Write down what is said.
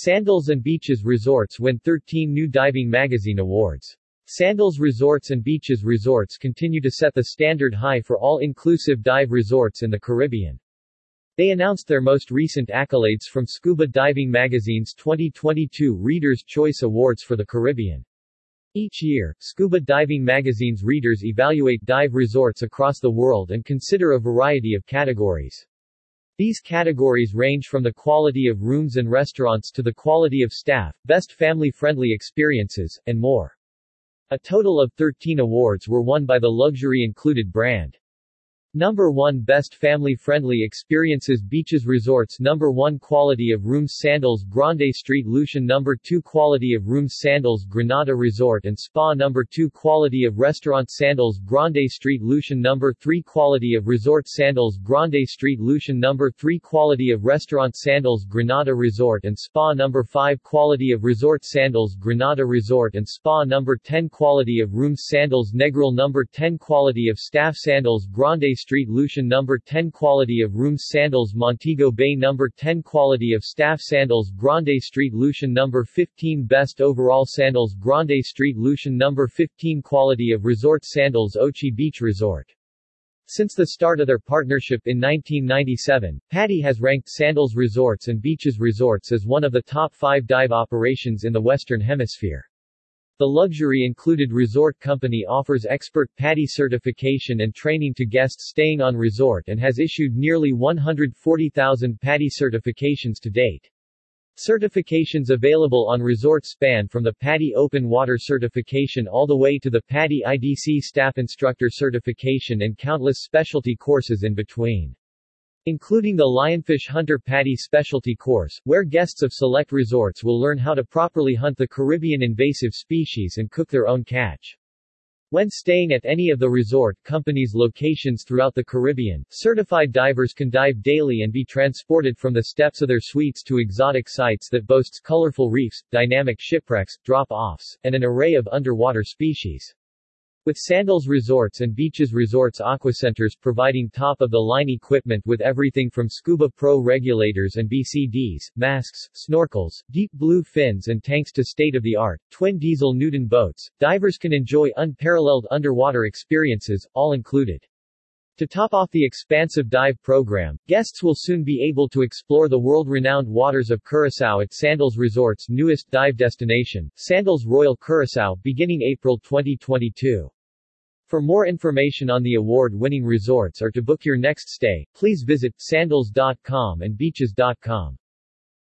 Sandals and Beaches Resorts win 13 new diving magazine awards. Sandals Resorts and Beaches Resorts continue to set the standard high for all-inclusive dive resorts in the Caribbean. They announced their most recent accolades from Scuba Diving Magazine's 2022 Reader's Choice Awards for the Caribbean. Each year, Scuba Diving Magazine's readers evaluate dive resorts across the world and consider a variety of categories. These categories range from the quality of rooms and restaurants to the quality of staff, best family-friendly experiences, and more. A total of 13 awards were won by the luxury-included brand. Number 1 Best Family-Friendly Experiences Beaches Resorts. Number 1 Quality of Rooms Sandals. Grande Street Lucian. Number 2 Quality of Rooms Sandals. Grenada Resort and Spa. Number 2 Quality of Restaurant Sandals. Grande Street Lucian. Number 3 Quality of Resort Sandals. Grande Street Lucian. Number 3 Quality of Restaurant Sandals. Grenada Resort and Spa. Number 5 Quality of Resort Sandals. Grenada Resort and Spa. Number 10 Quality of Rooms Sandals. Negril. Number 10 Quality of Staff Sandals. Grande Street Lucian No. 10 Quality of Rooms Sandals Montego Bay No. 10 Quality of Staff Sandals Grande Street Lucian No. 15 Best Overall Sandals Grande Street Lucian No. 15 Quality of Resort Sandals Ochi Beach Resort since the start of their partnership in 1997, PADI has ranked Sandals Resorts and Beaches Resorts as one of the top five dive operations in the Western Hemisphere. The luxury-included resort company offers expert PADI certification and training to guests staying on resort and has issued nearly 140,000 PADI certifications to date. Certifications available on resorts span from the PADI Open Water certification all the way to the PADI IDC Staff Instructor certification and countless specialty courses in between including the Lionfish Hunter PADI Specialty Course, where guests of select resorts will learn how to properly hunt the Caribbean invasive species and cook their own catch. When staying at any of the resort company's locations throughout the Caribbean, certified divers can dive daily and be transported from the steps of their suites to exotic sites that boasts colorful reefs, dynamic shipwrecks, drop-offs, and an array of underwater species. With Sandals Resorts and Beaches Resorts Aquacenters providing top-of-the-line equipment with everything from Scuba Pro regulators and BCDs, masks, snorkels, deep blue fins and tanks to state-of-the-art, twin-diesel Newton boats, divers can enjoy unparalleled underwater experiences, all included. To top off the expansive dive program, guests will soon be able to explore the world-renowned waters of Curaçao at Sandals Resort's newest dive destination, Sandals Royal Curaçao, beginning April 2022. For more information on the award-winning resorts or to book your next stay, please visit sandals.com and beaches.com.